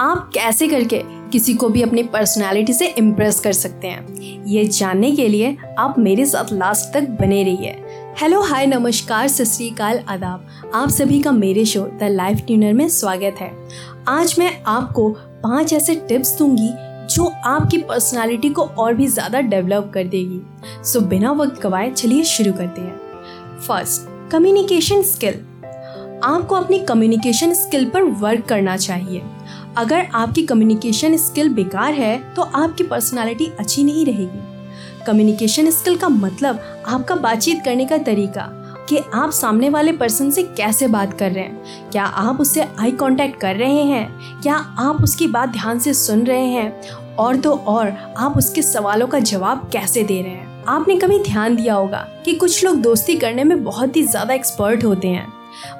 आप कैसे करके किसी को भी अपनी पर्सनालिटी से इम्प्रेस कर सकते हैं? ये जानने के लिए आप मेरे साथ लास्ट तक बने रहिए। हेलो हाय नमस्कार, सत श्रीकाल आदाब। आप सभी का मेरे शो द लाइफ ट्यूनर में स्वागत है। आज मैं आपको पाँच ऐसे टिप्स दूँगी जो आपकी पर्सनालिटी को और भी ज़्यादा डेवलप कर देगी। सो बिना वक्त गवाए चलिए शुरू करते हैं। फ़र्स्ट कम्युनिकेशन स्किल आपको अपनी कम्युनिकेशन स्किल पर वर्क करना चाहिए। अगर आपकी कम्युनिकेशन स्किल बेकार है तो आपकी पर्सनालिटी अच्छी नहीं रहेगी। कम्युनिकेशन स्किल का मतलब आपका बातचीत करने का तरीका कि आप सामने वाले पर्सन से कैसे बात कर रहे हैं। क्या आप उससे आई कांटेक्ट कर रहे हैं? क्या आप उसकी बात ध्यान से सुन रहे हैं? और तो और, आप उसके सवालों का जवाब कैसे दे रहे हैं? आपने कभी ध्यान दिया होगा कि कुछ लोग दोस्ती करने में बहुत ही ज़्यादा एक्सपर्ट होते हैं।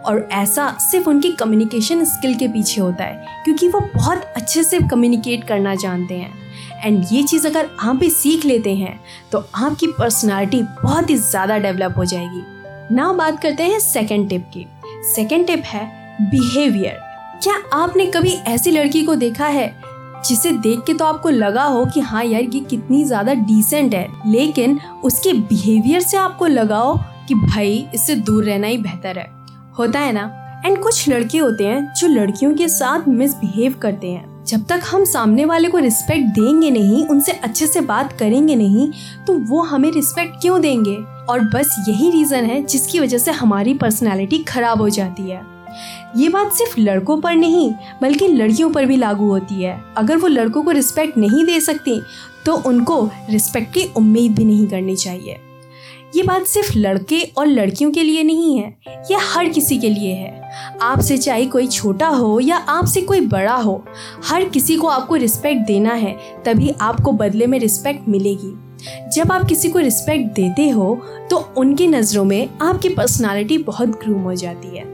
और ऐसा सिर्फ़ उनकी कम्युनिकेशन स्किल के पीछे होता है, क्योंकि वो बहुत अच्छे से कम्युनिकेट करना जानते हैं। एंड ये चीज़ अगर आप भी सीख लेते हैं तो आपकी पर्सनालिटी बहुत ही ज़्यादा डेवलप हो जाएगी। ना बात करते हैं सेकेंड टिप की। सेकेंड टिप है बिहेवियर क्या आपने कभी ऐसी लड़की को देखा है, जिसे देख के तो आपको लगा हो कि हाँ यार, ये कितनी ज़्यादा डिसेंट है, लेकिन उसके बिहेवियर से आपको लगा हो कि भाई, इससे दूर रहना ही बेहतर है। होता है ना? एंड कुछ लड़के होते हैं जो लड़कियों के साथ मिसबिहेव करते हैं। जब तक हम सामने वाले को रिस्पेक्ट देंगे नहीं, उनसे अच्छे से बात करेंगे नहीं तो वो हमें रिस्पेक्ट क्यों देंगे? और बस यही रीज़न है जिसकी वजह से हमारी पर्सनैलिटी खराब हो जाती है। ये बात सिर्फ़ लड़कों पर नहीं, बल्कि लड़कियों पर भी लागू होती है। अगर वो लड़कों को रिस्पेक्ट नहीं दे सकती तो उनको रिस्पेक्ट की उम्मीद भी नहीं करनी चाहिए। ये बात सिर्फ़ लड़के और लड़कियों के लिए नहीं है ये हर किसी के लिए है। आपसे चाहे कोई छोटा हो या आपसे कोई बड़ा हो, हर किसी को आपको रिस्पेक्ट देना है, तभी आपको बदले में रिस्पेक्ट मिलेगी। जब आप किसी को रिस्पेक्ट देते हो तो उनकी नज़रों में आपकी पर्सनालिटी बहुत ग्रूम हो जाती है।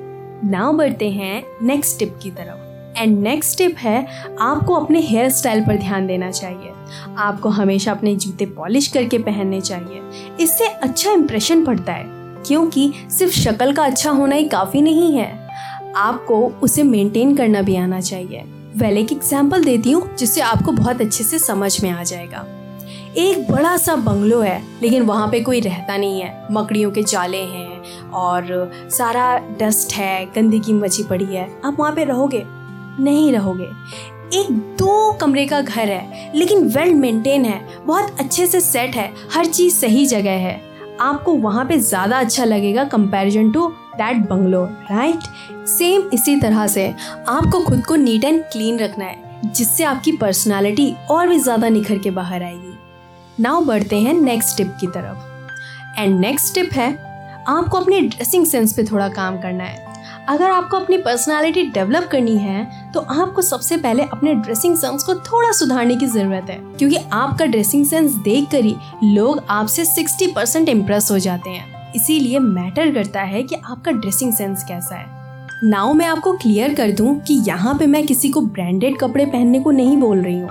नाउ बढ़ते हैं नेक्स्ट टिप की तरफ़। एंड नेक्स्ट टिप है, आपको अपने हेयर स्टाइल पर ध्यान देना चाहिए। आपको हमेशा अपने जूते पॉलिश करके पहनने चाहिए। इससे अच्छा इम्प्रेशन पड़ता है, क्योंकि सिर्फ़ शक्ल का अच्छा होना ही काफ़ी नहीं है। आपको उसे मेंटेन करना भी आना चाहिए। वेल एक एग्ज़ाम्पल देती हूँ, जिससे आपको बहुत अच्छे से समझ में आ जाएगा। एक बड़ा सा बंगलो है, लेकिन वहाँ पे कोई रहता नहीं है। मकड़ियों के जाले हैं और सारा डस्ट है, गंदगी मची पड़ी है। आप वहाँ पे रहोगे? नहीं रहोगे। एक दो कमरे का घर है, लेकिन वेल मेंटेन है, बहुत अच्छे से सेट है, हर चीज़ सही जगह है। आपको वहाँ पे ज़्यादा अच्छा लगेगा comparison to that bungalow right same इसी तरह से आपको खुद को नीट एंड क्लीन रखना है, जिससे आपकी पर्सनालिटी और भी ज़्यादा निखर के बाहर आएगी। नाउ बढ़ते हैं नेक्स्ट टिप की तरफ़। एंड नेक्स्ट टिप है, आपको अपने ड्रेसिंग सेंस पे थोड़ा काम करना है। अगर आपको अपनी पर्सनालिटी डेवलप करनी है तो आपको सबसे पहले अपने ड्रेसिंग सेंस को थोड़ा सुधारने की ज़रूरत है। क्योंकि आपका ड्रेसिंग सेंस देख कर ही लोग आपसे 60 परसेंट इम्प्रेस हो जाते हैं। इसीलिए मैटर करता है कि आपका ड्रेसिंग सेंस कैसा है। नाउ मैं आपको क्लियर कर दूँ कि यहाँ पे मैं किसी को ब्रांडेड कपड़े पहनने को नहीं बोल रही हूँ।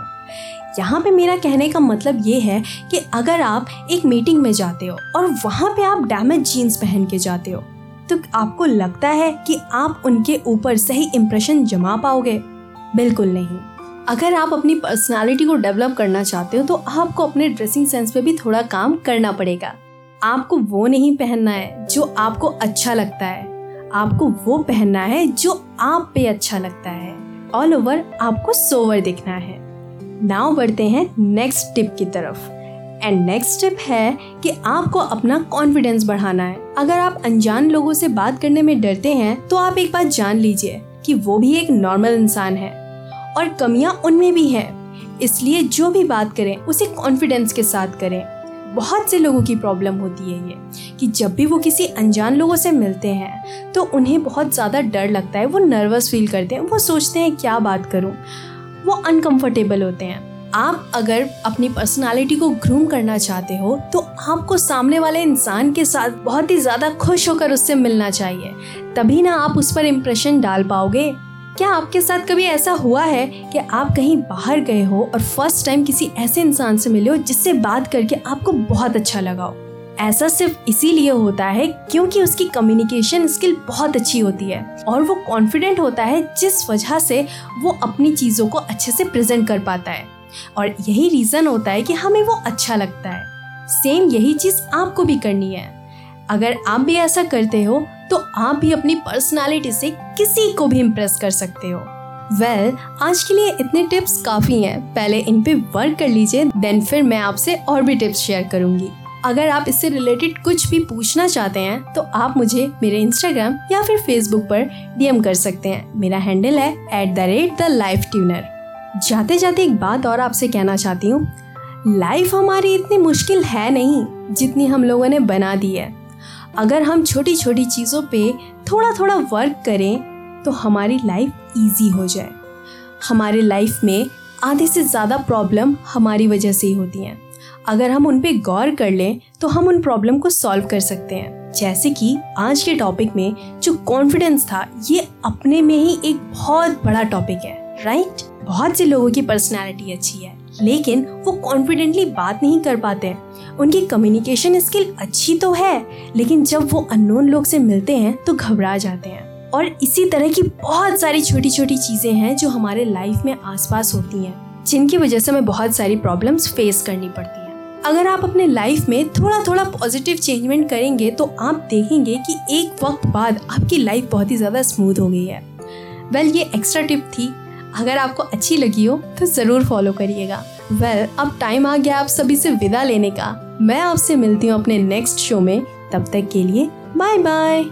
यहाँ पे मेरा कहने का मतलब ये है कि अगर आप एक मीटिंग में जाते हो और वहाँ पे आप डैमेज जीन्स पहन के जाते हो तो आपको लगता है कि आप उनके ऊपर सही इम्प्रेशन जमा पाओगे? बिल्कुल नहीं। अगर आप अपनी पर्सनालिटी को डेवलप करना चाहते हो तो आपको अपने ड्रेसिंग सेंस पे भी थोड़ा काम करना पड़ेगा। आपको वो नहीं पहनना है जो आपको अच्छा लगता है। आपको वो पहनना है जो आप पे अच्छा लगता है। ऑल ओवर आपको सोवर दिखना है। नाउ बढ़ते हैं नेक्स्ट टिप की तरफ़। एंड नेक्स्ट स्टेप है कि आपको अपना कॉन्फिडेंस बढ़ाना है। अगर आप अनजान लोगों से बात करने में डरते हैं तो आप एक बात जान लीजिए कि वो भी एक नॉर्मल इंसान है। और कमियाँ उनमें भी हैं। इसलिए जो भी बात करें, उसे कॉन्फिडेंस के साथ करें। बहुत से लोगों की प्रॉब्लम होती है ये, कि जब भी वो किसी अनजान लोगों से मिलते हैं तो उन्हें बहुत ज़्यादा डर लगता है। वो नर्वस फील करते हैं। वो सोचते हैं, क्या बात करूँ? वो अनकंफर्टेबल होते हैं। आप अगर अपनी पर्सनालिटी को ग्रूम करना चाहते हो तो आपको सामने वाले इंसान के साथ बहुत ही ज़्यादा खुश होकर उससे मिलना चाहिए। तभी ना आप उस पर इम्प्रेशन डाल पाओगे। क्या आपके साथ कभी ऐसा हुआ है कि आप कहीं बाहर गए हो और फ़र्स्ट टाइम किसी ऐसे इंसान से मिले हो जिससे बात करके आपको बहुत अच्छा लगा हो? ऐसा सिर्फ़ इसीलिए होता है क्योंकि उसकी कम्युनिकेशन स्किल बहुत अच्छी होती है और वो कॉन्फिडेंट होता है जिस वजह से वो अपनी चीज़ों को अच्छे से प्रेजेंट कर पाता है। और यही रीज़न होता है कि हमें वो अच्छा लगता है। सेम यही चीज़ आपको भी करनी है। अगर आप भी ऐसा करते हो तो आप भी अपनी पर्सनालिटी से किसी को भी इम्प्रेस कर सकते हो। वेल well, आज के लिए इतने टिप्स काफ़ी हैं। पहले इन पे वर्क कर लीजिए देन फिर मैं आपसे और भी टिप्स शेयर करूँगी। अगर आप इससे रिलेटेड कुछ भी पूछना चाहते हैं तो आप मुझे मेरे इंस्टाग्राम या फिर फेसबुक पर डीएम कर सकते हैं। मेरा हैंडल है at the rate the life tuner जाते जाते एक बात और आपसे कहना चाहती हूँ। लाइफ हमारी इतनी मुश्किल है नहीं, जितनी हम लोगों ने बना दी है। अगर हम छोटी छोटी चीज़ों पे थोड़ा थोड़ा वर्क करें तो हमारी लाइफ इजी हो जाए। हमारे लाइफ में आधे से ज़्यादा प्रॉब्लम हमारी वजह से ही होती हैं। अगर हम उन पर गौर कर लें तो हम उन प्रॉब्लम को सॉल्व कर सकते हैं। जैसे कि आज के टॉपिक में जो कॉन्फिडेंस था, ये अपने में ही एक बहुत बड़ा टॉपिक है राइट बहुत से लोगों की पर्सनैलिटी अच्छी है लेकिन वो कॉन्फिडेंटली बात नहीं कर पाते उनकी कम्युनिकेशन स्किल अच्छी तो है लेकिन जब वो अननोन लोग से मिलते हैं तो घबरा जाते हैं। और इसी तरह की बहुत सारी छोटी छोटी चीज़ें हैं जो हमारे लाइफ में आसपास होती हैं जिनकी वजह से हमें बहुत सारी प्रॉब्लम्स फेस करनी पड़ती हैं। अगर आप अपने लाइफ में थोड़ा थोड़ा पॉजिटिव चेंजमेंट करेंगे तो आप देखेंगे कि एक वक्त बाद आपकी लाइफ बहुत ही ज़्यादा स्मूथ हो गई है। वेल well, ये एक्स्ट्रा टिप थी। अगर आपको अच्छी लगी हो तो ज़रूर फॉलो करिएगा। वेल well, अब टाइम आ गया आप सभी से विदा लेने का। मैं आपसे मिलती हूँ अपने नेक्स्ट शो में। तब तक के लिए बाय बाय